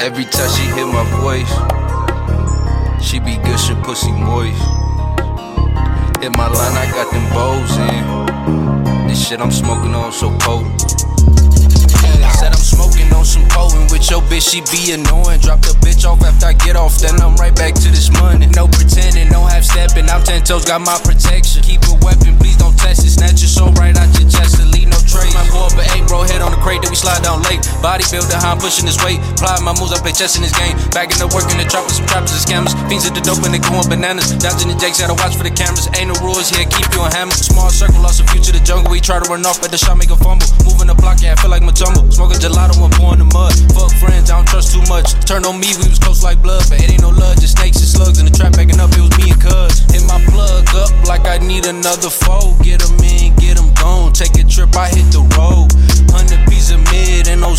Every time she hear my voice, she be gushing pussy moist. Hit my line, I got them bows in. This shit I'm smoking on so potent. Said I'm smoking on some potent with your bitch, she be annoying. Drop the bitch off after I get off, then I'm right back to this money. No pretending, no half stepping. I'm ten toes, got my protection. Keep slide down late. Bodybuilder, how I'm pushing this weight. Apply my moves, I play chess in this game. Back in the work in the trap with some trappers and scammers. Fiends at the dope and they going bananas. Dodging the jakes, gotta watch for the cameras. Ain't no rules here, keep you on hammer. Small circle, lost a few to the jungle. We try to run off at the shot, make a fumble. Moving the block, yeah, I feel like my tumble. Smoking gelato and pouring the mud. Fuck friends, I don't trust too much. Turn on me, we was close like blood, but it ain't no love, just snakes and slugs. In the trap backing up, it was me and cuz. Hit my plug up like I need another foe. Get 'em in, get 'em gone. Take a trip, I hit the road.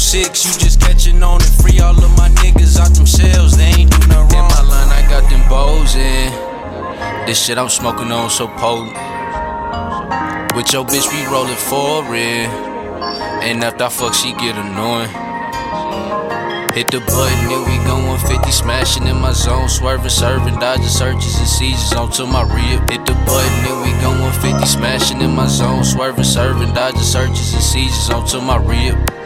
100 piece of mid in 06, you just catching on and free all of my niggas out them shells. They ain't do nothing wrong. In my line, I got them bows in. This shit I'm smoking on so potent. With your bitch, we rollin' foreign. And after I fuck, she get annoying. Hit the button, then we going 50, smashing in my zone, swerving, serving, dodging searches and seizures onto my rib. Hit the button, then we going 50, smashing in my zone, swerving, serving, dodging searches and seizures onto my rib.